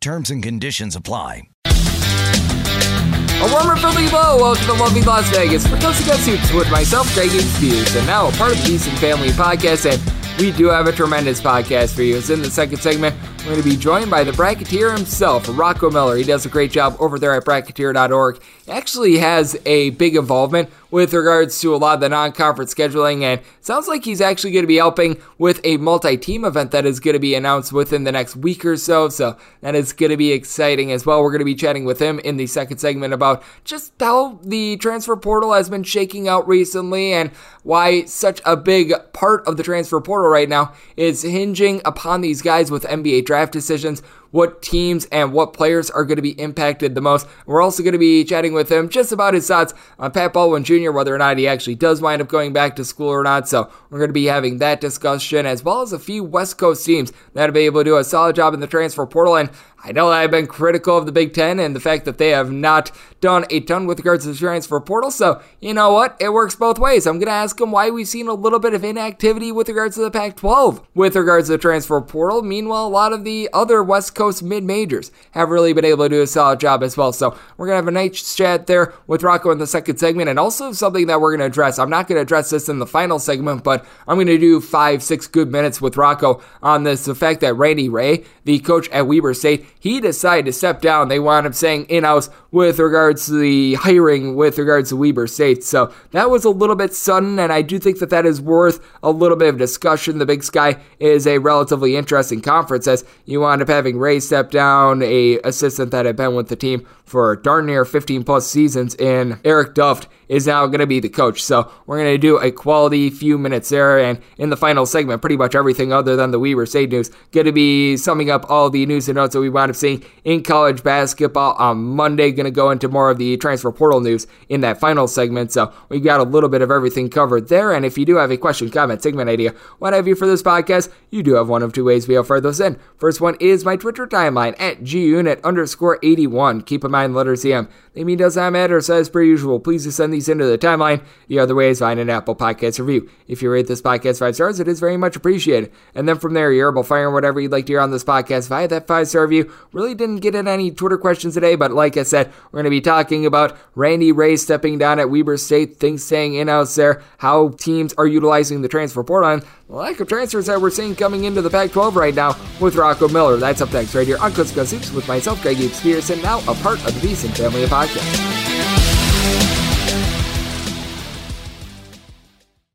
Terms and conditions apply. A warmer Philly blow. Welcome to the lovely Las Vegas for Coast to Coast Hoops with myself, Greg Spears, and now a part of the Decent Family Podcast. And we do have a tremendous podcast for you. It's in the second segment. We're going to be joined by the bracketeer himself, Rocco Miller. He does a great job over there at bracketeer.org. He actually has a big involvement with regards to a lot of the non-conference scheduling and sounds like he's actually going to be helping with a multi-team event that is going to be announced within the next week or so. So that is going to be exciting as well. We're going to be chatting with him in the second segment about just how the transfer portal has been shaking out recently and why such a big part of the transfer portal right now is hinging upon these guys with NBA draft decisions what teams and what players are going to be impacted the most. We're also going to be chatting with him just about his thoughts on Pat Baldwin Jr., whether or not he actually does wind up going back to school or not. So we're going to be having that discussion as well as a few West Coast teams that will be able to do a solid job in the transfer portal. And I know I've been critical of the Big Ten and the fact that they have not done a ton with regards to the transfer portal. So, you know what? It works both ways. I'm going to ask him why we've seen a little bit of inactivity with regards to the Pac 12 with regards to the transfer portal. Meanwhile, a lot of the other West Coast mid majors have really been able to do a solid job as well. So, we're to have a nice chat there with Rocco in the second segment and also something that we're to address. I'm not to address this in the final segment, but I'm to do five, six good minutes with Rocco on this. The fact that Randy Rahe, the coach at Weber State, he decided to step down. They wound up saying in house with regards to the hiring with regards to Weber State. So that was a little bit sudden, and I do think that that is worth a little bit of discussion. The Big Sky is a relatively interesting conference as you wound up having Rahe step down, a assistant that had been with the team for darn near 15 plus seasons, and Eric Duft is now going to be the coach. So we're going to do a quality few minutes there. And in the final segment, pretty much everything other than the Weber State news, going to be summing up all the news and notes that we wound up seeing in college basketball on Monday. Going to go into more of the transfer portal news in that final segment. So we've got a little bit of everything covered there. And if you do have a question, comment, segment idea, what have you for this podcast, you do have one of two ways we'll fire those in. First one is my Twitter timeline at gunit underscore 81. Keep mind, letters CM. They mean does not matter. So as per usual, please just send these into the timeline. The other way is find an Apple Podcast review. If you rate this podcast five stars, it is very much appreciated. And then from there, you're able to fire whatever you'd like to hear on this podcast via that five star review. Really didn't get in any Twitter questions today, but like I said, we're going to be talking about Randy Rahe stepping down at Weber State, things staying in house there, how teams are utilizing the transfer portal, lack of transfers that we're seeing coming into the Pac 12 right now with Rocco Miller. That's up next right here on Coast Hoops with myself, Greg Spears, and now a part of the Decent Family of Podcast.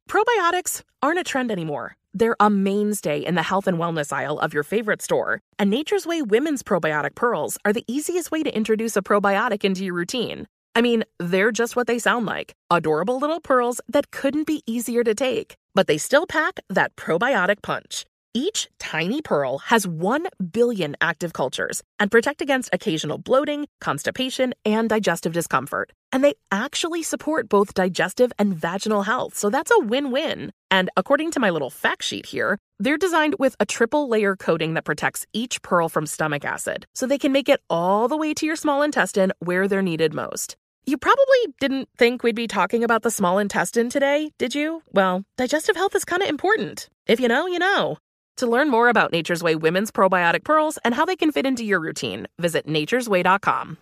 Probiotics aren't a trend anymore. They're a mainstay in the health and wellness aisle of your favorite store. And Nature's Way Women's Probiotic Pearls are the easiest way to introduce a probiotic into your routine. I mean, they're just what they sound like adorable little pearls that couldn't be easier to take, but they still pack that probiotic punch. Each tiny pearl has 1 billion active cultures and protect against occasional bloating, constipation, and digestive discomfort. And they actually support both digestive and vaginal health, so that's a win win. And according to my little fact sheet here, they're designed with a triple layer coating that protects each pearl from stomach acid, so they can make it all the way to your small intestine where they're needed most. You probably didn't think we'd be talking about the small intestine today, did you? Well, digestive health is kind of important. If you know, you know. To learn more about Nature's Way women's probiotic pearls and how they can fit into your routine, visit nature'sway.com.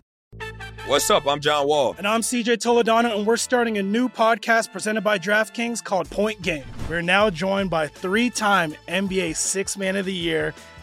What's up? I'm John Wall. And I'm CJ Toledano, and we're starting a new podcast presented by DraftKings called Point Game. We're now joined by three time NBA Six Man of the Year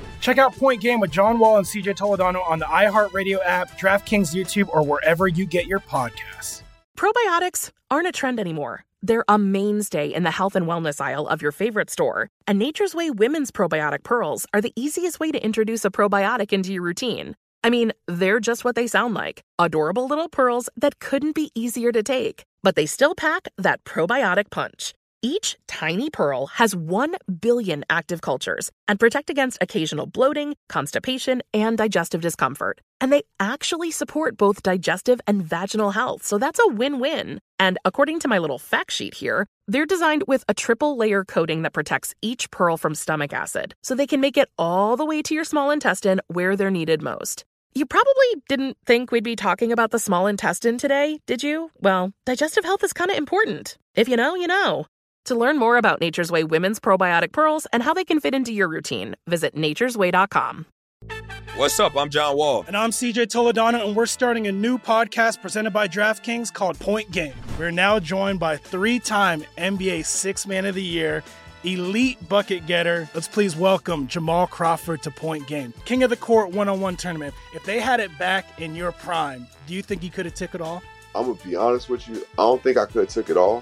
Check out Point Game with John Wall and CJ Toledano on the iHeartRadio app, DraftKings YouTube, or wherever you get your podcasts. Probiotics aren't a trend anymore. They're a mainstay in the health and wellness aisle of your favorite store. And Nature's Way women's probiotic pearls are the easiest way to introduce a probiotic into your routine. I mean, they're just what they sound like adorable little pearls that couldn't be easier to take, but they still pack that probiotic punch. Each tiny pearl has 1 billion active cultures and protect against occasional bloating, constipation, and digestive discomfort. And they actually support both digestive and vaginal health, so that's a win win. And according to my little fact sheet here, they're designed with a triple layer coating that protects each pearl from stomach acid, so they can make it all the way to your small intestine where they're needed most. You probably didn't think we'd be talking about the small intestine today, did you? Well, digestive health is kind of important. If you know, you know. To learn more about Nature's Way women's probiotic pearls and how they can fit into your routine, visit nature'sway.com. What's up? I'm John Wall. And I'm CJ Toledano, and we're starting a new podcast presented by DraftKings called Point Game. We're now joined by three time NBA Six Man of the Year, elite bucket getter. Let's please welcome Jamal Crawford to Point Game. King of the Court one on one tournament. If they had it back in your prime, do you think he could have took it all? I'm gonna be honest with you. I don't think I could have took it all,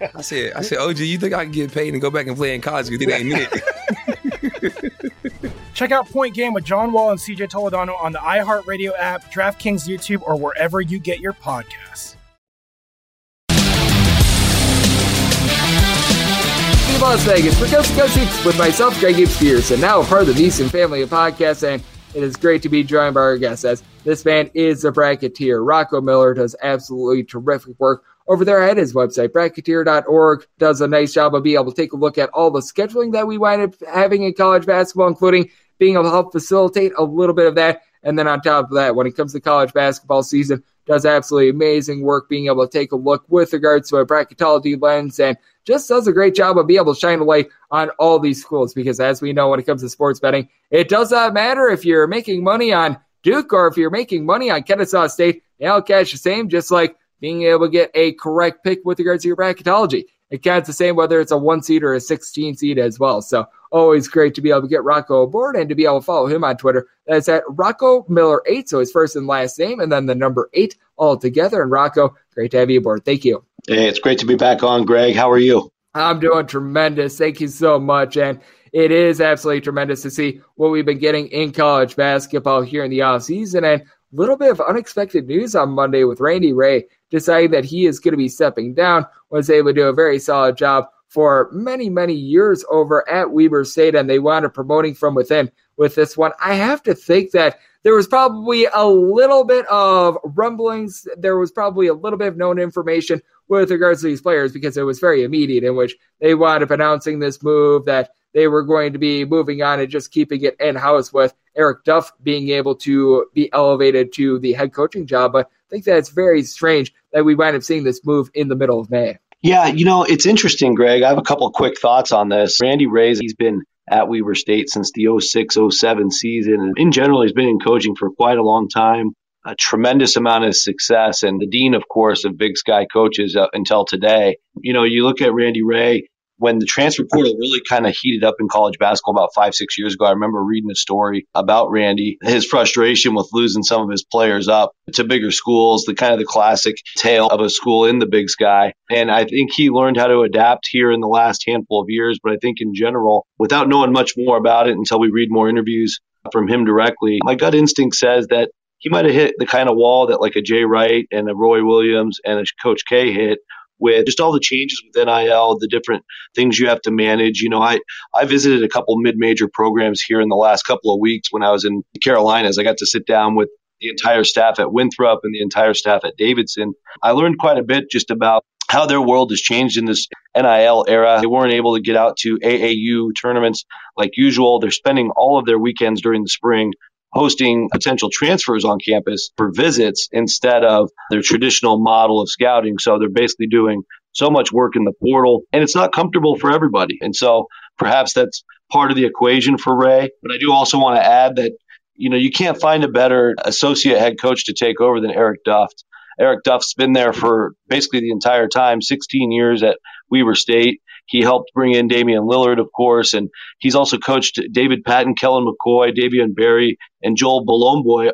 I said, I said, OG, you think I can get paid and go back and play in college? Because it ain't it. Check out Point Game with John Wall and CJ Toledano on the iHeartRadio app, DraftKings YouTube, or wherever you get your podcasts. in Las Vegas for Coast to Coast Hoops with myself, Greg Gibbs Pierce, and now a part of the Beeson family of podcasts. And it is great to be joined by our guest as this man is a bracketeer. Rocco Miller does absolutely terrific work over there at his website, bracketeer.org. Does a nice job of being able to take a look at all the scheduling that we wind up having in college basketball, including being able to help facilitate a little bit of that. And then on top of that, when it comes to college basketball season, does absolutely amazing work being able to take a look with regards to a bracketology lens and just does a great job of being able to shine a light on all these schools because as we know when it comes to sports betting, it does not matter if you're making money on Duke or if you're making money on Kennesaw State, they all cash the same, just like being able to get a correct pick with regards to your bracketology. It counts the same whether it's a one seed or a 16 seed as well. So always great to be able to get Rocco aboard and to be able to follow him on Twitter. That's at Rocco Miller 8. So his first and last name and then the number eight all together. And Rocco, great to have you aboard. Thank you. Hey, it's great to be back on, Greg. How are you? I'm doing tremendous. Thank you so much. And it is absolutely tremendous to see what we've been getting in college basketball here in the offseason. And a little bit of unexpected news on Monday with Randy Rahe deciding that he is going to be stepping down, was able to do a very solid job for many, many years over at Weber State, and they up promoting from within with this one. I have to think that there was probably a little bit of rumblings. There was probably a little bit of known information with regards to these players because it was very immediate in which they wound up announcing this move that they were going to be moving on and just keeping it in house with Eric Duft being able to be elevated to the head coaching job. But think that it's very strange that we wind up seeing this move in the middle of May. Yeah, you know, it's interesting, Greg. I have a couple quick thoughts on this. Randy Rahe's, he's been at Weber State since the 06 07 season. And in general, he's been in coaching for quite a long time, a tremendous amount of success, and the dean, of course, of Big Sky coaches uh, until today. You know, you look at Randy Rahe, when the transfer portal really kind of heated up in college basketball about five, six years ago, I remember reading a story about Randy, his frustration with losing some of his players up to bigger schools, the kind of the classic tale of a school in the big sky. And I think he learned how to adapt here in the last handful of years. But I think in general, without knowing much more about it until we read more interviews from him directly, my gut instinct says that he might have hit the kind of wall that like a Jay Wright and a Roy Williams and a Coach K hit with just all the changes with NIL, the different things you have to manage. You know, I, I visited a couple mid-major programs here in the last couple of weeks when I was in Carolinas. I got to sit down with the entire staff at Winthrop and the entire staff at Davidson. I learned quite a bit just about how their world has changed in this NIL era. They weren't able to get out to AAU tournaments like usual. They're spending all of their weekends during the spring hosting potential transfers on campus for visits instead of their traditional model of scouting. So they're basically doing so much work in the portal and it's not comfortable for everybody. And so perhaps that's part of the equation for Rahe. But I do also want to add that, you know, you can't find a better associate head coach to take over than Eric Duft. Eric Duft's been there for basically the entire time, 16 years at Weber State. He helped bring in Damian Lillard, of course, and he's also coached David Patton, Kellen McCoy, Davion Berry, and Joel Bolomboy.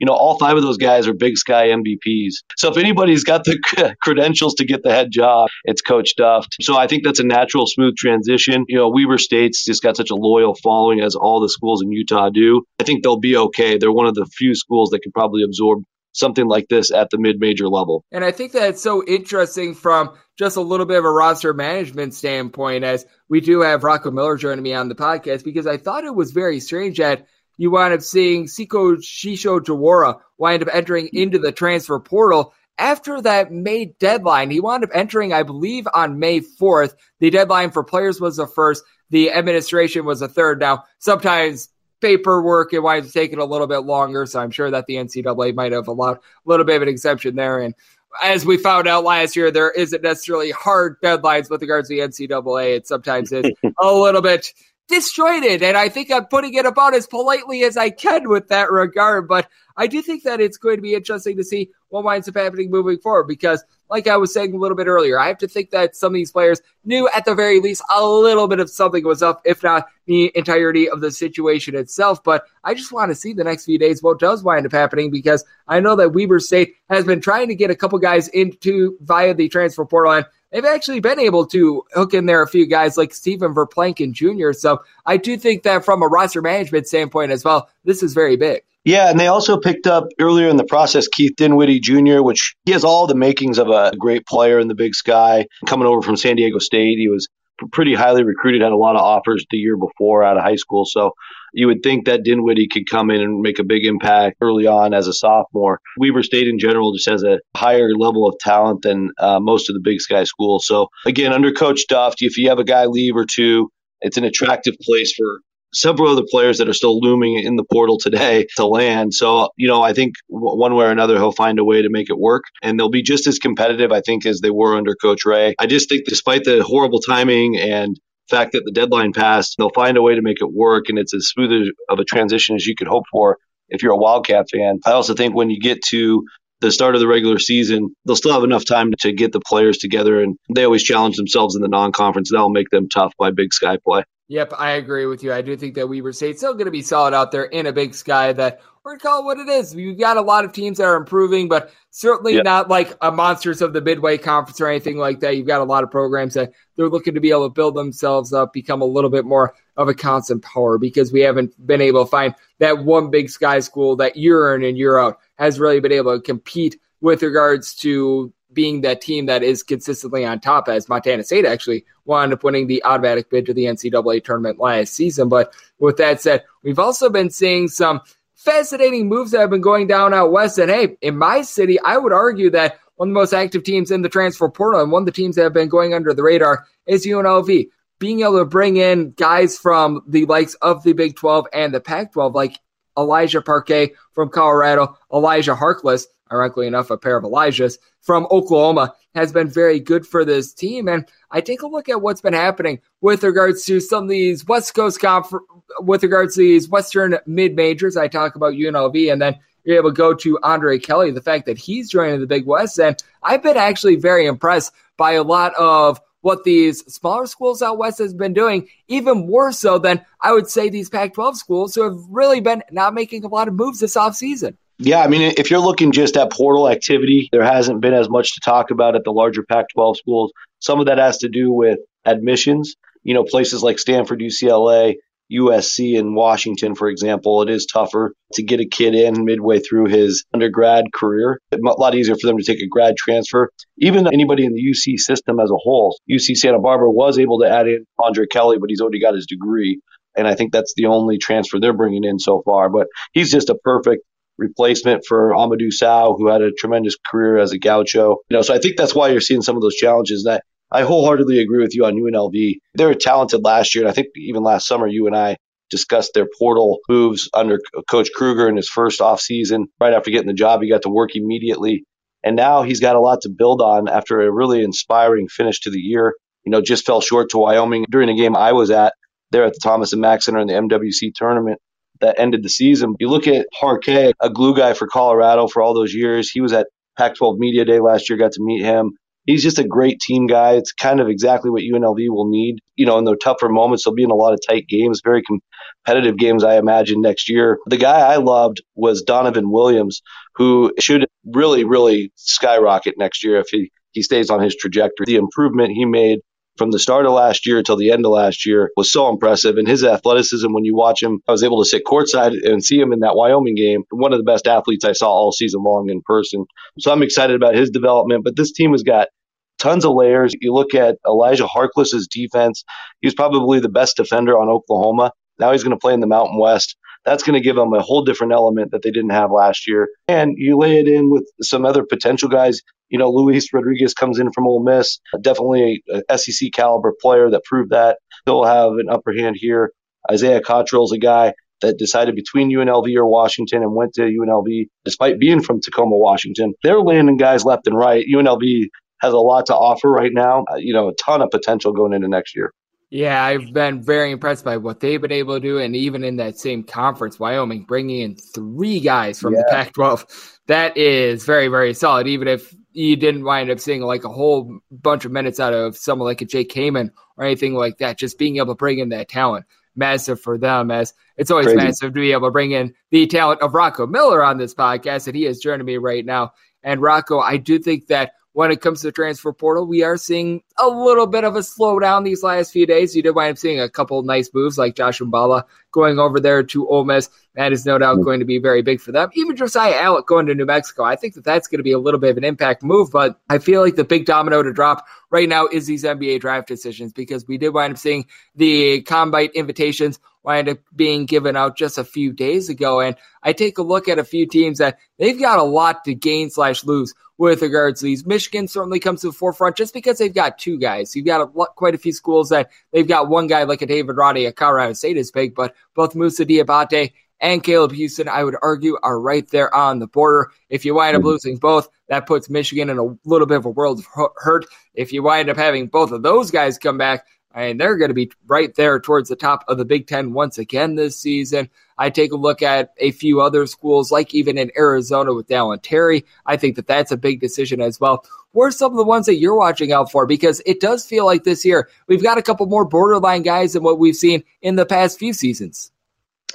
You know, all five of those guys are Big Sky MVPs. So if anybody's got the credentials to get the head job, it's Coach Duft. So I think that's a natural, smooth transition. You know, Weber State's just got such a loyal following as all the schools in Utah do. I think they'll be okay. They're one of the few schools that could probably absorb something like this at the mid major level. And I think that's so interesting from just a little bit of a roster management standpoint, as we do have Rocco Miller joining me on the podcast, because I thought it was very strange that you wind up seeing Seikou Sisoho Jawara wind up entering into the transfer portal after that May deadline. He wound up entering, I believe, on May 4th. The deadline for players was the first, the administration was the third. Now, sometimes paperwork, it winds up taken a little bit longer. So I'm sure that the NCAA might have allowed a little bit of an exemption there. And as we found out last year, there isn't necessarily hard deadlines with regards to the NCAA. It sometimes is a little bit disjointed. And I think I'm putting it about as politely as I can with that regard. But I do think that it's going to be interesting to see what winds up happening moving forward because, like I was saying a little bit earlier, I have to think that some of these players knew at the very least a little bit of something was up, if not the entirety of the situation itself. But I just want to see the next few days what does wind up happening because I know that Weber State has been trying to get a couple guys into via the transfer portal and they've actually been able to hook in there a few guys like Steven Verplancken Jr. So I do think that from a roster management standpoint as well, this is very big. Yeah, and they also picked up earlier in the process Keith Dinwiddie Jr., which he has all the makings of a great player in the big sky. Coming over from San Diego State, he was pretty highly recruited, had a lot of offers the year before out of high school. So you would think that Dinwiddie could come in and make a big impact early on as a sophomore. Weber State in general just has a higher level of talent than uh, most of the Big Sky schools. So again, under Coach Duft, if you have a guy leave or two, it's an attractive place for several other players that are still looming in the portal today to land. So, you know, I think one way or another, he'll find a way to make it work and they'll be just as competitive, I think, as they were under Coach Rahe. I just think despite the horrible timing and fact that the deadline passed, they'll find a way to make it work. And it's as smooth of a transition as you could hope for if you're a Wildcat fan. I also think when you get to the start of the regular season, they'll still have enough time to get the players together. And they always challenge themselves in the non conference. That'll make them tough by Big Sky play. Yep, I agree with you. I do think that Weber State's still going to be solid out there in a big sky that we're going to call it what it is. We've got a lot of teams that are improving, but certainly yep. not like a monsters of the Midway Conference or anything like that. You've got a lot of programs that they're looking to be able to build themselves up, become a little bit more of a constant power because we haven't been able to find that one big sky school that year in and year out has really been able to compete with regards to being that team that is consistently on top, as Montana State actually wound up winning the automatic bid to the NCAA tournament last season. But with that said, we've also been seeing some fascinating moves that have been going down out west. And hey, in my city, I would argue that one of the most active teams in the transfer portal and one of the teams that have been going under the radar is UNLV. Being able to bring in guys from the likes of the Big 12 and the Pac 12, like Elijah Parquet from Colorado, Elijah Harkless, ironically enough, a pair of Elijahs from Oklahoma has been very good for this team. And I take a look at what's been happening with regards to some of these West Coast confer- with regards to these Western mid majors. I talk about UNLV and then you're able to go to Andre Kelly, the fact that he's joining the Big West. And I've been actually very impressed by a lot of what these smaller schools out west has been doing, even more so than I would say these Pac-12 schools who have really been not making a lot of moves this offseason. Yeah, I mean, if you're looking just at portal activity, there hasn't been as much to talk about at the larger Pac 12 schools. Some of that has to do with admissions. You know, places like Stanford, UCLA, USC, and Washington, for example, it is tougher to get a kid in midway through his undergrad career. It's a lot easier for them to take a grad transfer. Even anybody in the UC system as a whole, UC Santa Barbara was able to add in Andre Kelly, but he's already got his degree. And I think that's the only transfer they're bringing in so far. But he's just a perfect replacement for Amadou Sow, who had a tremendous career as a gaucho. You know, so I think that's why you're seeing some of those challenges. That I wholeheartedly agree with you on UNLV. They were talented last year, and I think even last summer you and I discussed their portal moves under Coach Kruger in his first offseason. Right after getting the job, he got to work immediately. And now he's got a lot to build on after a really inspiring finish to the year. You know, just fell short to Wyoming during a game I was at there at the Thomas and Mack Center in the MWC tournament that ended the season. You look at Parquet, a glue guy for Colorado for all those years. He was at Pac 12 Media Day last year, got to meet him. He's just a great team guy. It's kind of exactly what UNLV will need. You know, in the tougher moments, they'll be in a lot of tight games, very competitive games, I imagine, next year. The guy I loved was Donovan Williams, who should really, really skyrocket next year if he, he stays on his trajectory. The improvement he made from the start of last year till the end of last year was so impressive. And his athleticism, when you watch him, I was able to sit courtside and see him in that Wyoming game. One of the best athletes I saw all season long in person. So I'm excited about his development. But this team has got tons of layers. You look at Elijah Harkless's defense. He was probably the best defender on Oklahoma. Now he's going to play in the Mountain West. That's going to give them a whole different element that they didn't have last year. And you lay it in with some other potential guys. You know, Luis Rodriguez comes in from Ole Miss, definitely a SEC caliber player that proved that. He'll have an upper hand here. Isaiah Cottrell's a guy that decided between UNLV or Washington and went to UNLV despite being from Tacoma, Washington. They're landing guys left and right. UNLV has a lot to offer right now. Uh, you know, a ton of potential going into next year. Yeah, I've been very impressed by what they've been able to do. And even in that same conference, Wyoming bringing in three guys from yeah. the Pac 12, that is very, very solid. Even if you didn't wind up seeing like a whole bunch of minutes out of someone like a Jake Kyman or anything like that, just being able to bring in that talent, massive for them. As it's always Crazy. massive to be able to bring in the talent of Rocco Miller on this podcast, and he is joining me right now. And Rocco, I do think that when it comes to the transfer portal. We are seeing a little bit of a slowdown these last few days. You did wind up seeing a couple nice moves like Josh Mballa going over there to Ole Miss. That is no doubt mm. going to be very big for them. Even Josiah Allick going to New Mexico. I think that that's going to be a little bit of an impact move, but I feel like the big domino to drop right now is these NBA draft decisions because we did wind up seeing the combine invitations wind up being given out just a few days ago. And I take a look at a few teams that they've got a lot to gain slash lose with regards to these. Michigan certainly comes to the forefront just because they've got two guys. You've got a, quite a few schools that they've got one guy like a David Roddy at Colorado State is big, but both Moussa Diabate and Caleb Houston, I would argue, are right there on the border. If you wind up mm-hmm. losing both, that puts Michigan in a little bit of a world of hurt. If you wind up having both of those guys come back, I mean, they're going to be right there towards the top of the Big Ten once again this season. I take a look at a few other schools, like even in Arizona with Dalen Terry. I think that that's a big decision as well. What are some of the ones that you're watching out for? Because it does feel like this year we've got a couple more borderline guys than what we've seen in the past few seasons.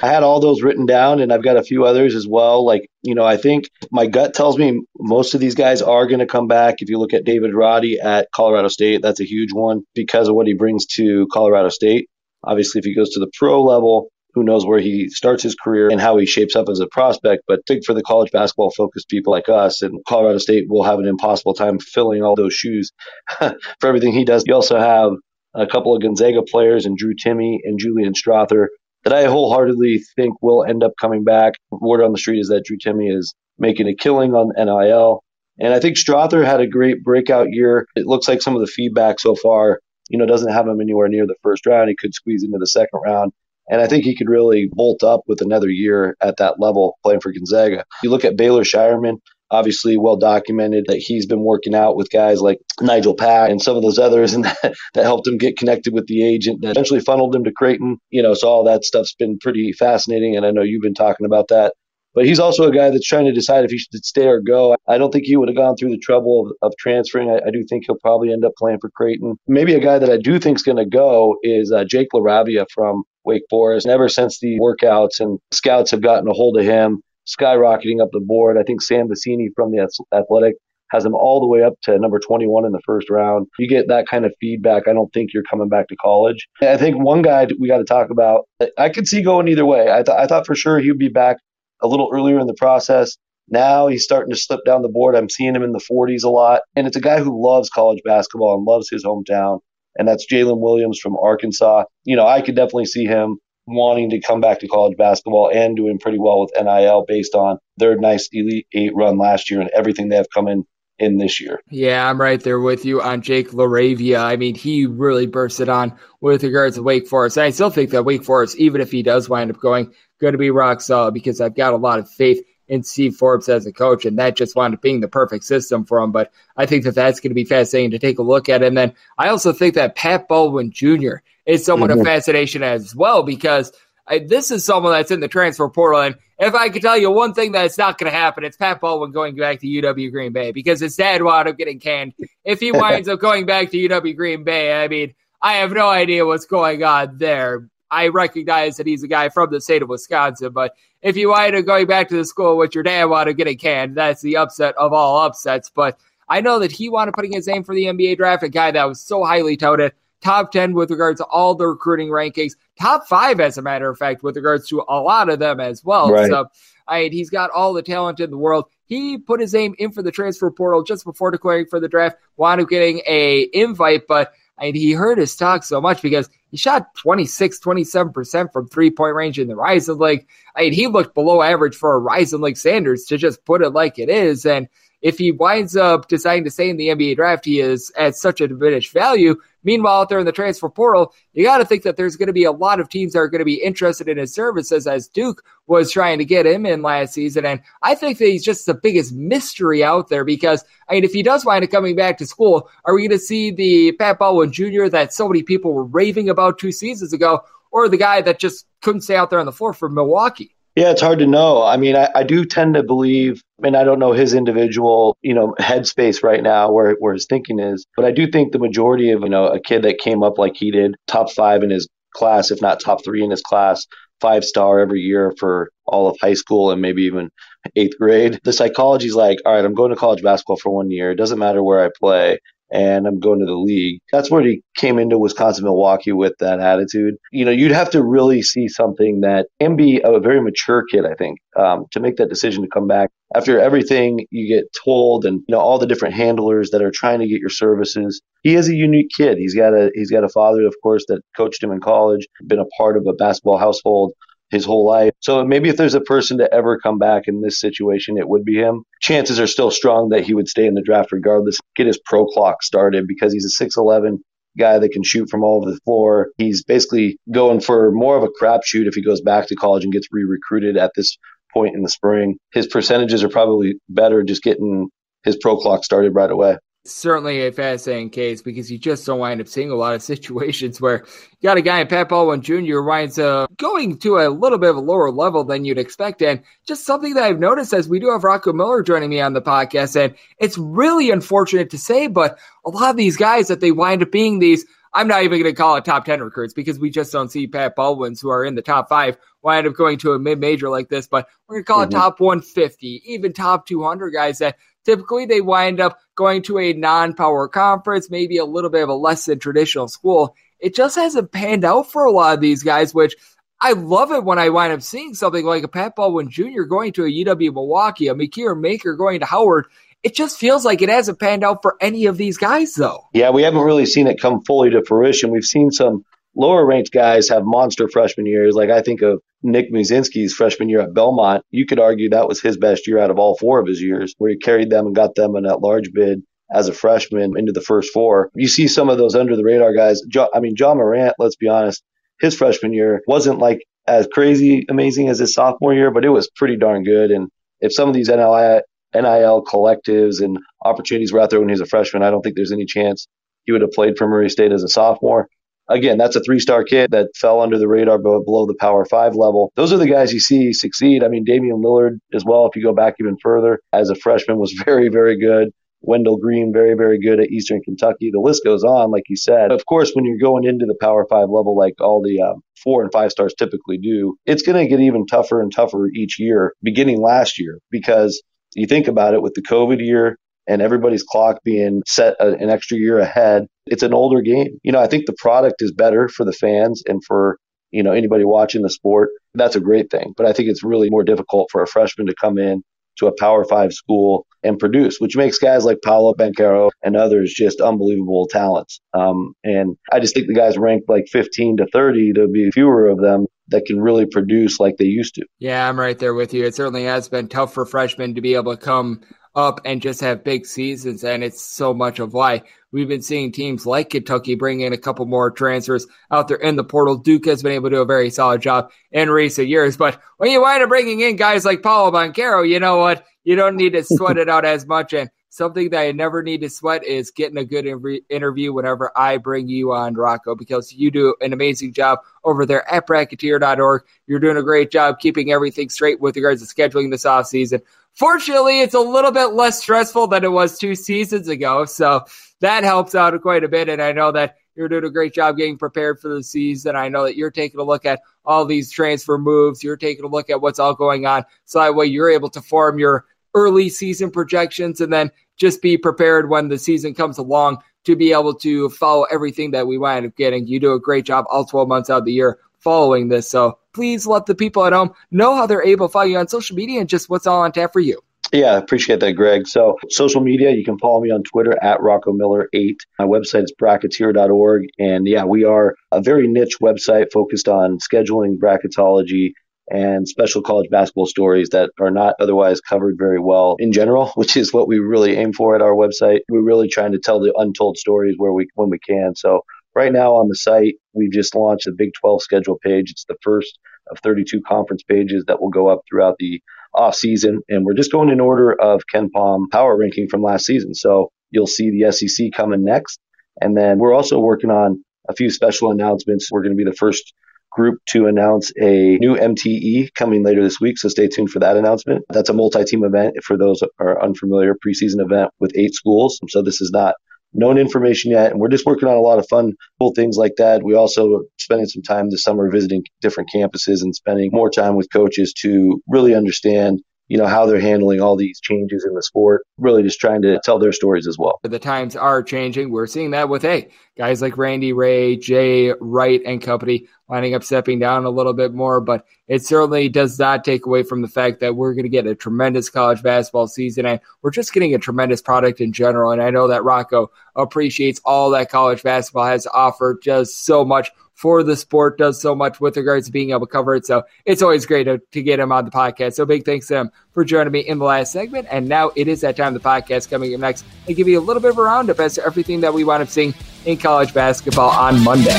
I had all those written down, and I've got a few others as well. Like, you know, I think my gut tells me most of these guys are going to come back. If you look at David Roddy at Colorado State, that's a huge one because of what he brings to Colorado State. Obviously, if he goes to the pro level, who knows where he starts his career and how he shapes up as a prospect. But big for the college basketball focused people like us, and Colorado State will have an impossible time filling all those shoes for everything he does. You also have a couple of Gonzaga players and Drew Timme and Julian Strawther that I wholeheartedly think will end up coming back. Word on the street is that Drew Timme is making a killing on NIL. And I think Strawther had a great breakout year. It looks like some of the feedback so far, you know, doesn't have him anywhere near the first round. He could squeeze into the second round. And I think he could really bolt up with another year at that level playing for Gonzaga. You look at Baylor Scheierman, obviously well documented that he's been working out with guys like Nigel Pack and some of those others and that, that helped him get connected with the agent that eventually funneled him to Creighton. You know, so all that stuff's been pretty fascinating. And I know you've been talking about that But he's also a guy that's trying to decide if he should stay or go. I don't think he would have gone through the trouble of, of transferring. I, I, do think he'll probably end up playing for Creighton. Maybe a guy that I do think is going to go is uh, Jake LaRavia from Wake Forest. And ever since the workouts and scouts have gotten a hold of him, skyrocketing up the board. I think Sam Vecenie from the Athletic has him all the way up to number 21 in the first round. You get that kind of feedback. I don't think you're coming back to college. I think one guy we got to talk about, I could see going either way. I, th- I thought for sure he'd be back a little earlier in the process. Now he's starting to slip down the board. I'm seeing him in the 40s a lot. And it's a guy who loves college basketball and loves his hometown. And that's Jaylin Williams from Arkansas. You know, I could definitely see him wanting to come back to college basketball and doing pretty well with NIL based on their nice Elite Eight run last year and everything they have come in in this year. Yeah, I'm right there with you on Jake LaRavia. I mean, he really bursted on with regards to Wake Forest. And I still think that Wake Forest, even if he does wind up going, going to be rock solid because I've got a lot of faith in Steve Forbes as a coach, and that just wound up being the perfect system for him. But I think that that's going to be fascinating to take a look at. And then I also think that Pat Baldwin Jr. is somewhat mm-hmm. of fascination as well because – I, this is someone that's in the transfer portal. And if I could tell you one thing that's not going to happen, it's Pat Baldwin going back to UW Green Bay because his dad wound up getting canned. If he winds up going back to UW Green Bay, I mean, I have no idea what's going on there. I recognize that he's a guy from the state of Wisconsin, but if you wind up going back to the school with your dad wound up getting canned, that's the upset of all upsets. But I know that he wanted putting his name for the NBA draft, a guy that was so highly touted top 10 with regards to all the recruiting rankings, top five, as a matter of fact, with regards to a lot of them as well. Right. So, I mean, he's got all the talent in the world. He put his name in for the transfer portal just before declaring for the draft, wound up getting a invite, but Mean, he hurt his stock so much because he shot 26, 27% from three point range in the Horizon League. I mean, he looked below average for a Horizon League Sanders to just put it like it is. And if he winds up deciding to stay in the NBA draft, he is at such a diminished value. Meanwhile, out there in the transfer portal, you got to think that there's going to be a lot of teams that are going to be interested in his services as Duke was trying to get him in last season. And I think that he's just the biggest mystery out there because, I mean, if he does wind up coming back to school, are we going to see the Pat Baldwin Jr. that so many people were raving about two seasons ago or the guy that just couldn't stay out there on the floor for Milwaukee? Yeah, it's hard to know. I mean, I, I do tend to believe, and I don't know his individual, you know, headspace right now where where his thinking is, but I do think the majority of you know a kid that came up like he did, top five in his class, if not top three in his class, five star every year for all of high school and maybe even eighth grade. The psychology is like, all right, I'm going to college basketball for one year. It doesn't matter where I play and I'm going to the league. That's where he came into Wisconsin Milwaukee with that attitude. You know, you'd have to really see something that can be a very mature kid, I think, um, to make that decision to come back after everything you get told and you know all the different handlers that are trying to get your services. He is a unique kid. He's got a he's got a father, of course, that coached him in college, been a part of a basketball household his whole life. So maybe if there's a person to ever come back in this situation, it would be him. Chances are still strong that he would stay in the draft regardless, get his pro clock started because he's a 6'11 guy that can shoot from all over the floor. He's basically going for more of a crapshoot if he goes back to college and gets re recruited at this point in the spring. His percentages are probably better just getting his pro clock started right away certainly a fascinating case because you just don't wind up seeing a lot of situations where you got a guy in Pat Baldwin Jr. winds up going to a little bit of a lower level than you'd expect. And just something that I've noticed as we do have Rocco Miller joining me on the podcast, and it's really unfortunate to say, but a lot of these guys that they wind up being these I'm not even going to call it top 10 recruits because we just don't see Pat Baldwins who are in the top five wind up going to a mid major like this, but we're going to call mm-hmm. it top 150, even top 200 guys that Typically, they wind up going to a non power conference, maybe a little bit of a less than traditional school. It just hasn't panned out for a lot of these guys, which I love it when I wind up seeing something like a Pat Baldwin Jr. going to a UW Milwaukee, a Makur Maker going to Howard. It just feels like it hasn't panned out for any of these guys, though. Yeah, we haven't really seen it come fully to fruition. We've seen some lower ranked guys have monster freshman years. Like I think of Nick Muszynski's freshman year at Belmont. You could argue that was his best year out of all four of his years, where he carried them and got them in that large bid as a freshman into the first four. You see some of those under the radar guys. I mean, John Morant, let's be honest, his freshman year wasn't like as crazy amazing as his sophomore year, but it was pretty darn good. And if some of these NIL, NIL collectives and opportunities were out there when he was a freshman, I don't think there's any chance he would have played for Murray State as a sophomore. Again, that's a three star kid that fell under the radar but below the Power Five level. Those are the guys you see succeed. I mean, Damian Lillard as well, if you go back even further, as a freshman, was very, very good. Wendell Green, very, very good at Eastern Kentucky. The list goes on, like you said. Of course, when you're going into the Power Five level, like all the um, four and five stars typically do, it's going to get even tougher and tougher each year, beginning last year, because you think about it with the COVID year and everybody's clock being set a, an extra year ahead, it's an older game. You know, I think the product is better for the fans and for you know anybody watching the sport. That's a great thing, but I think it's really more difficult for a freshman to come in to a Power Five school and produce, which makes guys like Paolo Banchero and others just unbelievable talents. Um, and I just think the guys ranked like 15 to 30, there'll be fewer of them that can really produce like they used to. Yeah, I'm right there with you. It certainly has been tough for freshmen to be able to come up and just have big seasons. And it's so much of why we've been seeing teams like Kentucky bring in a couple more transfers out there in the portal. Duke has been able to do a very solid job in recent years. But when you wind up bringing in guys like Paolo Banchero, you know what? You don't need to sweat it out as much. And something that I never need to sweat is getting a good interview whenever I bring you on, Rocco, because you do an amazing job over there at bracketeer.org. You're doing a great job keeping everything straight with regards to scheduling this off season. Fortunately, it's a little bit less stressful than it was two seasons ago. So that helps out quite a bit. And I know that you're doing a great job getting prepared for the season. I know that you're taking a look at all these transfer moves. You're taking a look at what's all going on. So that way you're able to form your early season projections and then just be prepared when the season comes along to be able to follow everything that we wind up getting. You do a great job all 12 months out of the year following this. So please let the people at home know how they're able to follow you on social media and just what's all on tap for you. Yeah, appreciate that, Greg. So, social media, you can follow me on Twitter at Rocco Miller8. My website is bracketeer.org. And yeah, we are a very niche website focused on scheduling, bracketology, and special college basketball stories that are not otherwise covered very well in general, which is what we really aim for at our website. We're really trying to tell the untold stories where we when we can. So Right now on the site, we've just launched the Big 12 schedule page. It's the first of 32 conference pages that will go up throughout the off season. And we're just going in order of KenPom power ranking from last season. So you'll see the SEC coming next. And then we're also working on a few special announcements. We're going to be the first group to announce a new MTE coming later this week. So stay tuned for that announcement. That's a multi-team event for those are unfamiliar preseason event with eight schools. So this is not known information yet. And we're just working on a lot of fun, cool things like that. We also spending some time this summer visiting different campuses and spending more time with coaches to really understand you know, how they're handling all these changes in the sport, really just trying to tell their stories as well. The times are changing. We're seeing that with, hey, guys like Randy Rahe Jay Wright, and company winding up stepping down a little bit more, but it certainly does not take away from the fact that we're going to get a tremendous college basketball season and we're just getting a tremendous product in general. And I know that Rocco appreciates all that college basketball has offered offer just so much for the sport, does so much with regards to being able to cover it. So it's always great to, to get him on the podcast. So big thanks to him for joining me in the last segment. And now it is that time of the podcast coming up next and give you a little bit of a roundup as to everything that we want up seeing in college basketball on Monday.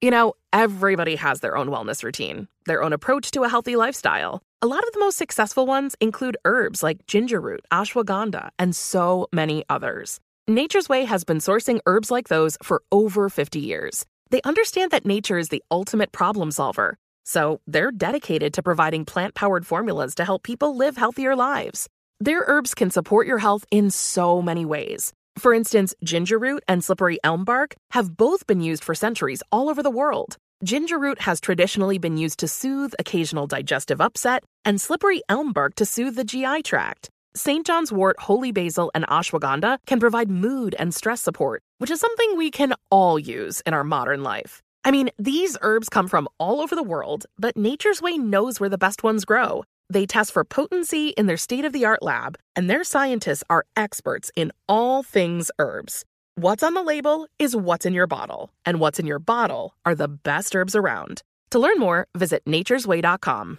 You know, everybody has their own wellness routine, their own approach to a healthy lifestyle. A lot of the most successful ones include herbs like ginger root, ashwagandha, and so many others. Nature's Way has been sourcing herbs like those for over 50 years. They understand that nature is the ultimate problem solver. So they're dedicated to providing plant powered formulas to help people live healthier lives. Their herbs can support your health in so many ways. For instance, ginger root and slippery elm bark have both been used for centuries all over the world. Ginger root has traditionally been used to soothe occasional digestive upset, and slippery elm bark to soothe the GI tract. St. John's wort, holy basil, and ashwagandha can provide mood and stress support, which is something we can all use in our modern life. I mean, these herbs come from all over the world, but Nature's Way knows where the best ones grow. They test for potency in their state of the art lab, and their scientists are experts in all things herbs. What's on the label is what's in your bottle, and what's in your bottle are the best herbs around. To learn more, visit nature'sway.com.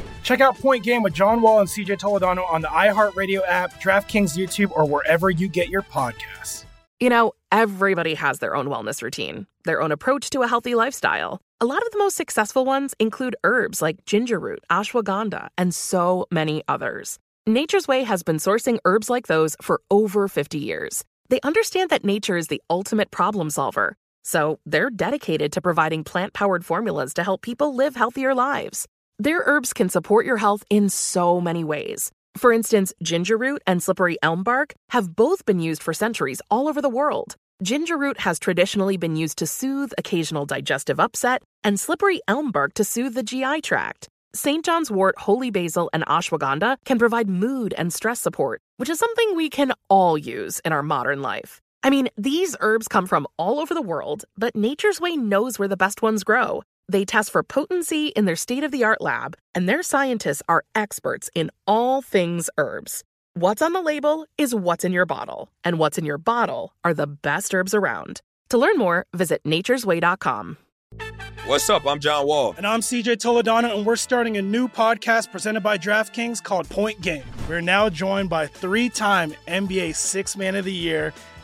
Check out Point Game with John Wall and CJ Toledano on the iHeartRadio app, DraftKings YouTube, or wherever you get your podcasts. You know, everybody has their own wellness routine, their own approach to a healthy lifestyle. A lot of the most successful ones include herbs like ginger root, ashwagandha, and so many others. Nature's Way has been sourcing herbs like those for over 50 years. They understand that nature is the ultimate problem solver. So they're dedicated to providing plant powered formulas to help people live healthier lives. Their herbs can support your health in so many ways. For instance, ginger root and slippery elm bark have both been used for centuries all over the world. Ginger root has traditionally been used to soothe occasional digestive upset, and slippery elm bark to soothe the GI tract. St. John's wort, holy basil, and ashwagandha can provide mood and stress support, which is something we can all use in our modern life. I mean, these herbs come from all over the world, but Nature's Way knows where the best ones grow. They test for potency in their state of the art lab, and their scientists are experts in all things herbs. What's on the label is what's in your bottle, and what's in your bottle are the best herbs around. To learn more, visit nature'sway.com. what's up? I'm John Wall. And I'm CJ Toledano, and we're starting a new podcast presented by DraftKings called Point Game. We're now joined by three time NBA Six Man of the Year,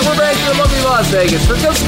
And we're back to lovely Las Vegas for to Coast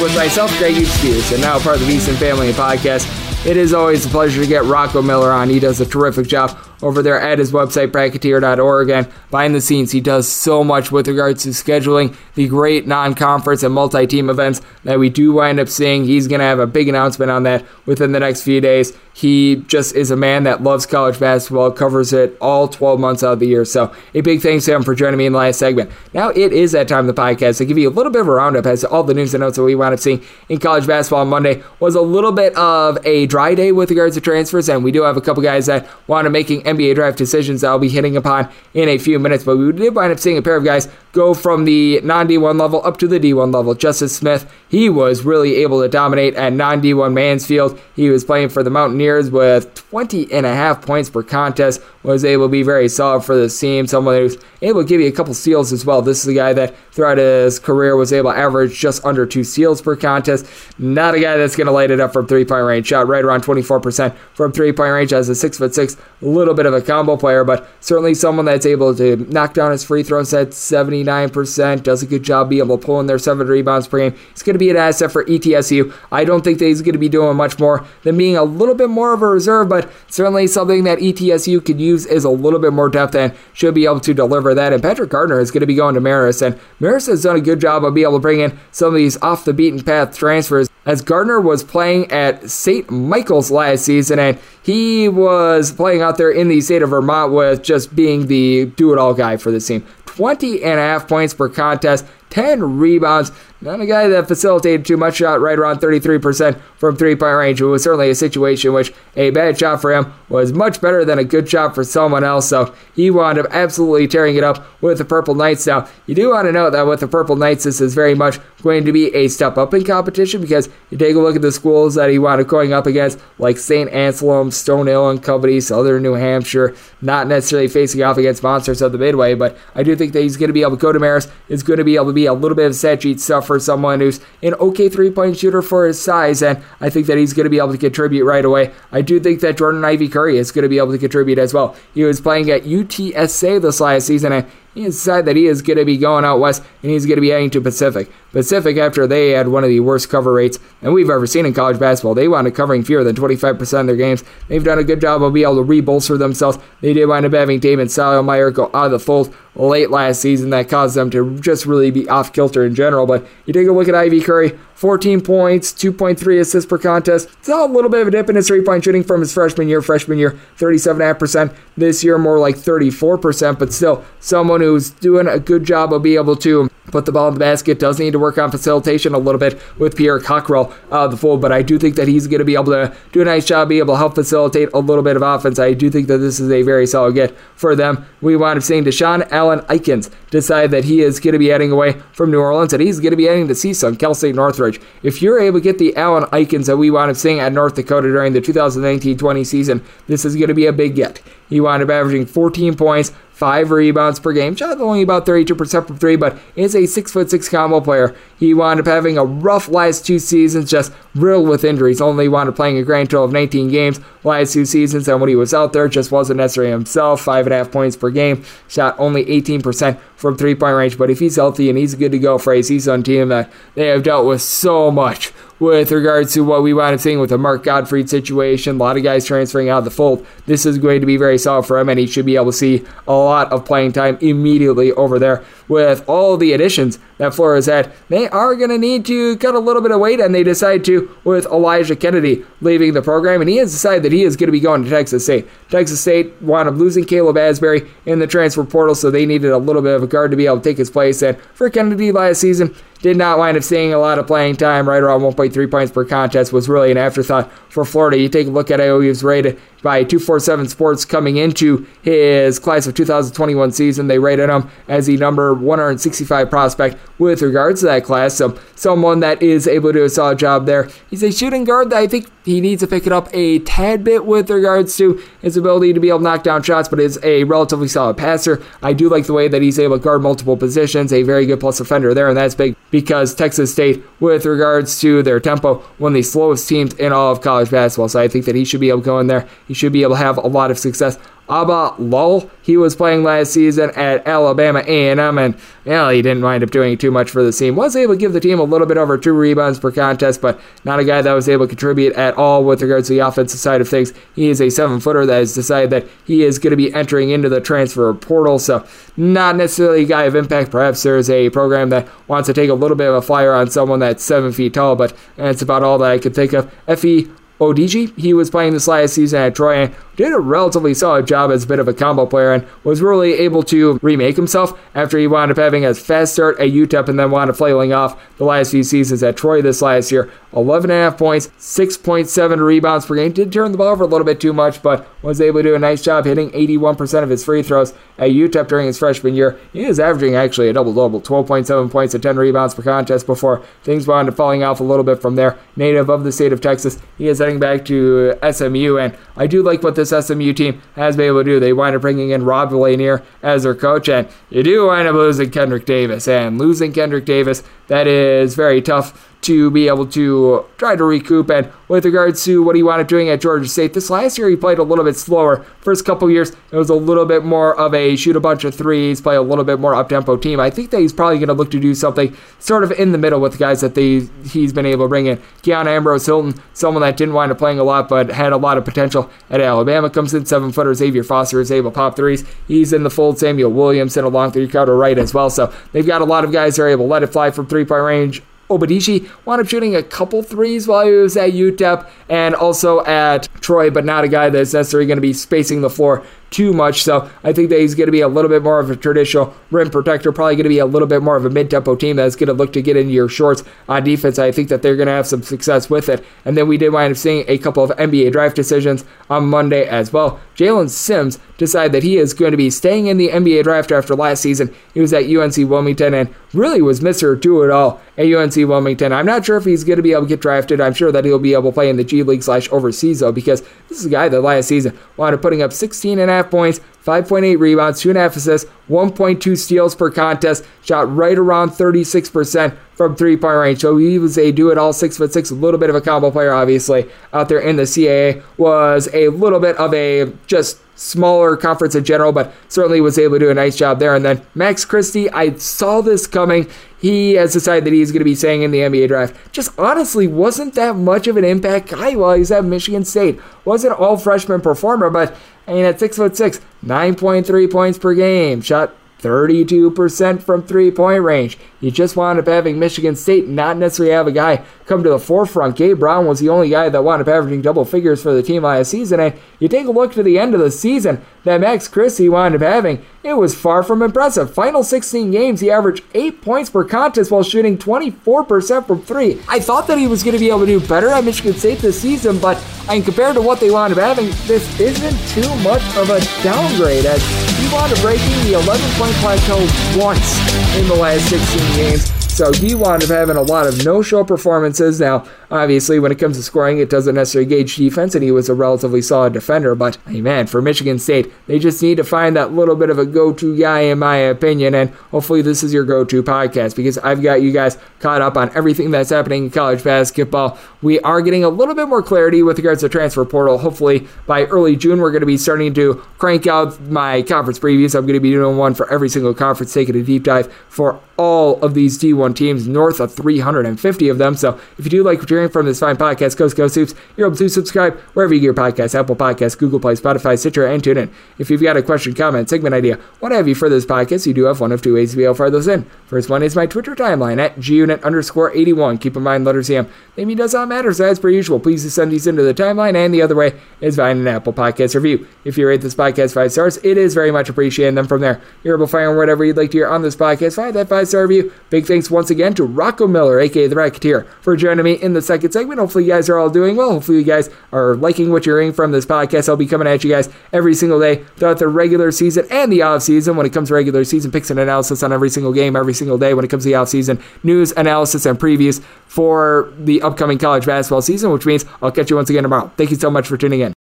with myself, Greg Spears, and now part of the VSiN Family Podcast. It is always a pleasure to get Rocco Miller on. He does a terrific job over there at his website, bracketeer.org. And behind the scenes, he does so much with regards to scheduling the great non conference and multi team events that we do wind up seeing. He's going to have a big announcement on that within the next few days. He just is a man that loves college basketball, covers it all 12 months out of the year. So, a big thanks to him for joining me in the last segment. Now, it is that time of the podcast to give you a little bit of a roundup as to all the news and notes that we wound up seeing in college basketball on Monday. Was a little bit of a dry day with regards to transfers, and we do have a couple guys that wound up making NBA draft decisions that I'll be hitting upon in a few minutes. But we did wind up seeing a pair of guys go from the non D1 level up to the D1 level. Justice Smith, he was really able to dominate at non D1 Mansfield. He was playing for the Mountaineers with 20 and a half points per contest, was able to be very solid for the team. Someone who's able to give you a couple steals as well. This is a guy that throughout his career was able to average just under two steals per contest. Not a guy that's going to light it up from three point range. Shot right around 24% from three point range as a six foot six, a little bit of a combo player, but certainly someone that's able to knock down his free throws at 79%. Does a good job being able to pull in their seven rebounds per game. He's going to be an asset for ETSU. I don't think that he's going to be doing much more than being a little bit more of a reserve, but certainly something that ETSU could use is a little bit more depth and should be able to deliver that. And Patrick Gardner is going to be going to Marist, and Marist has done a good job of being able to bring in some of these off the beaten path transfers. As Gardner was playing at St. Michael's last season, and he was playing out there in the state of Vermont with just being the do it all guy for this team. 20 and a half points per contest, 10 rebounds. Not a guy that facilitated too much shot, right around 33% from three point range. It was certainly a situation in which a bad shot for him was much better than a good shot for someone else. So he wound up absolutely tearing it up with the Purple Knights. Now, you do want to note that with the Purple Knights, this is very much going to be a step up in competition because you take a look at the schools that he wound up going up against, like St. Anselm, Stonehill, and Company, Southern New Hampshire, not necessarily facing off against monsters of the Midway, but I do think that he's going to be able to go to Marist, is going to be able to be a little bit of stat sheet stuff for someone who's an okay three point shooter for his size, and I think that he's going to be able to contribute right away. I do think that Jordan Ivy Curry is going to be able to contribute as well. He was playing at UTSA this last season, and he decided that he is going to be going out west and he's going to be heading to Pacific. Pacific, after they had one of the worst cover rates that we've ever seen in college basketball, they wound up covering fewer than 25% of their games. They've done a good job of being able to rebolster themselves. They did wind up having Damon Stoudemire go out of the fold late last season that caused them to just really be off kilter in general. But you take a look at Ivy Curry, 14 points, 2.3 assists per contest. It's a little bit of a dip in his three point shooting from his freshman year. Freshman year, 37.5%. This year, more like 34%, but still someone who's doing a good job of being able to put the ball in the basket. Does need to work on facilitation a little bit with Pierre Crockrell of the fold, but I do think that he's going to be able to do a nice job, be able to help facilitate a little bit of offense. I do think that this is a very solid get for them. We wind up seeing De'Sean Allen Eikens decide that he is going to be heading away from New Orleans and he's going to be heading to CSUN, Cal State Northridge. If you're able to get the Allen Ikins that we wound up seeing at North Dakota during the 2019-20 season, this is going to be a big get. He wound up averaging 14 points, five rebounds per game. Shot only about 32% from three, but is a six foot six combo player. He wound up having a rough last two seasons, just riddled with injuries. Only wound up playing a grand total of 19 games last two seasons, and when he was out there, just wasn't necessarily himself. Five and a half points per game. Shot only 18% from three point range. But if he's healthy and he's good to go for a season team that they have dealt with so much with regards to what we wound up seeing with the Mark Gottfried situation. A lot of guys transferring out of the fold. This is going to be very solid for him, and he should be able to see a lot of playing time immediately over there. With all the additions that Flores had, they are going to need to cut a little bit of weight, and they decide to with Elijah Kennedy leaving the program, and he has decided that he is going to be going to Texas State. Texas State wound up losing Caleb Asberry in the transfer portal, so they needed a little bit of a guard to be able to take his place. And for Kennedy last season, did not wind up seeing a lot of playing time, right around 1.3 points per contest, was really an afterthought for Florida. You take a look at he rated by 247 Sports coming into his class of 2021 season. They rated him as the number 165 prospect with regards to that class. So someone that is able to do a solid job there. He's a shooting guard that I think he needs to pick it up a tad bit with regards to his ability to be able to knock down shots, but is a relatively solid passer. I do like the way that he's able to guard multiple positions, a very good plus offender there, and that's big because Texas State, with regards to their tempo, one of the slowest teams in all of college basketball. So I think that he should be able to go in there. He should be able to have a lot of success. Aba Lowell, he was playing last season at Alabama A&M, and well, he didn't wind up doing too much for the team. Was able to give the team a little bit over two rebounds per contest, but not a guy that was able to contribute at all with regards to the offensive side of things. He is a seven-footer that has decided that he is going to be entering into the transfer portal, so not necessarily a guy of impact. Perhaps there's a program that wants to take a little bit of a flyer on someone that's seven feet tall, but that's about all that I could think of. Efe Odigie, he was playing this last season at Troy and did a relatively solid job as a bit of a combo player and was really able to remake himself after he wound up having a fast start at UTEP and then wound up flailing off the last few seasons at Troy this last year. 11.5 points, 6.7 rebounds per game. Did turn the ball over a little bit too much, but was able to do a nice job hitting 81% of his free throws at UTEP during his freshman year. He is averaging actually a double double 12.7 points and 10 rebounds per contest before things wound up falling off a little bit from there. Native of the state of Texas, he is heading back to SMU, and I do like what this SMU team has been able to do. They wind up bringing in Rob Lanier as their coach, and you do wind up losing Kendrick Davis. And losing Kendrick Davis, that is very tough to be able to try to recoup. And with regards to what he wound up doing at Georgia State, this last year he played a little bit slower. First couple years, it was a little bit more of a shoot a bunch of threes, play a little bit more up tempo team. I think that he's probably going to look to do something sort of in the middle with the guys that they he's been able to bring in. Keon Ambrose Hylton, someone that didn't wind up playing a lot but had a lot of potential at Alabama, comes in seven footer. Xavier Foster is able to pop threes. He's in the fold. Samuell Williamson along three quarter right as well. So they've got a lot of guys that are able to let it fly from three point range Obadishi wound up shooting a couple threes while he was at UTEP and also at Troy, but not a guy that's necessarily going to be spacing the floor too much. So I think that he's going to be a little bit more of a traditional rim protector, probably going to be a little bit more of a mid tempo team that's going to look to get into your shorts on defense. I think that they're going to have some success with it. And then we did wind up seeing a couple of NBA draft decisions on Monday as well. Jaylen Sims decided that he is going to be staying in the NBA draft after last season. He was at UNC Wilmington and really was Mr. Do It All at UNC Wilmington. I'm not sure if he's going to be able to get drafted. I'm sure that he'll be able to play in the G League slash overseas though, because this is a guy that last season wound up putting up 16 and a half points, 5.8 rebounds, 2.5 assists, 1.2 steals per contest, shot right around 36% from three point range. So he was a do it all, six foot six, a little bit of a combo player, obviously, out there in the CAA. Was a little bit of a just smaller conference in general, but certainly was able to do a nice job there. And then Max Christie, I saw this coming. He has decided that he's going to be staying in the NBA draft. Just honestly wasn't that much of an impact guy while he's at Michigan State. Wasn't all freshman performer, but Mean, at six foot six, 9.3 points per game, shot 32% from three point range. You just wound up having Michigan State not necessarily have a guy come to the forefront. Gabe Brown was the only guy that wound up averaging double figures for the team last season. And you take a look to the end of the season that Max Christie wound up having, it was far from impressive. Final 16 games, he averaged 8 points per contest while shooting 24% from 3. I thought that he was going to be able to do better at Michigan State this season, but I mean, compared to what they wound up having, this isn't too much of a downgrade as he wound up breaking the 11 point plateau once in the last 16 games. So he wound up having a lot of no-show performances. Now, obviously, when it comes to scoring, it doesn't necessarily gauge defense, and he was a relatively solid defender. But hey, man, for Michigan State, they just need to find that little bit of a go-to guy, in my opinion. And hopefully, this is your go-to podcast because I've got you guys caught up on everything that's happening in college basketball. We are getting a little bit more clarity with regards to transfer portal. Hopefully, by early June, we're going to be starting to crank out my conference previews. I'm going to be doing one for every single conference, taking a deep dive for all of these D1 teams, north of 350 of them. So if you do like what you're hearing from this fine podcast, Coast Coast Hoops, you're able to subscribe wherever you get your podcasts, Apple Podcasts, Google Play, Spotify, Stitcher, and TuneIn. If you've got a question, comment, segment idea, what have you for this podcast, you do have one of two ways to be able to fire those in. First one is my Twitter timeline at gunit underscore 81. Keep in mind, letters M. Maybe does not matter, so as per usual, please send these into the timeline, and the other way is via an Apple Podcast review. If you rate this podcast five stars, it is very much appreciated. And then from there, you're able to fire whatever you'd like to hear on this podcast. Find that five star review. Big thanks once again to Rocco Miller, aka the Bracketeer, for joining me in the second segment. Hopefully, you guys are all doing well. Hopefully, you guys are liking what you're hearing from this podcast. I'll be coming at you guys every single day throughout the regular season and the off season. When it comes to regular season, picks and analysis on every single game, every single day. When it comes to the off season, news, analysis, and previews for the upcoming college basketball season, which means I'll catch you once again tomorrow. Thank you so much for tuning in.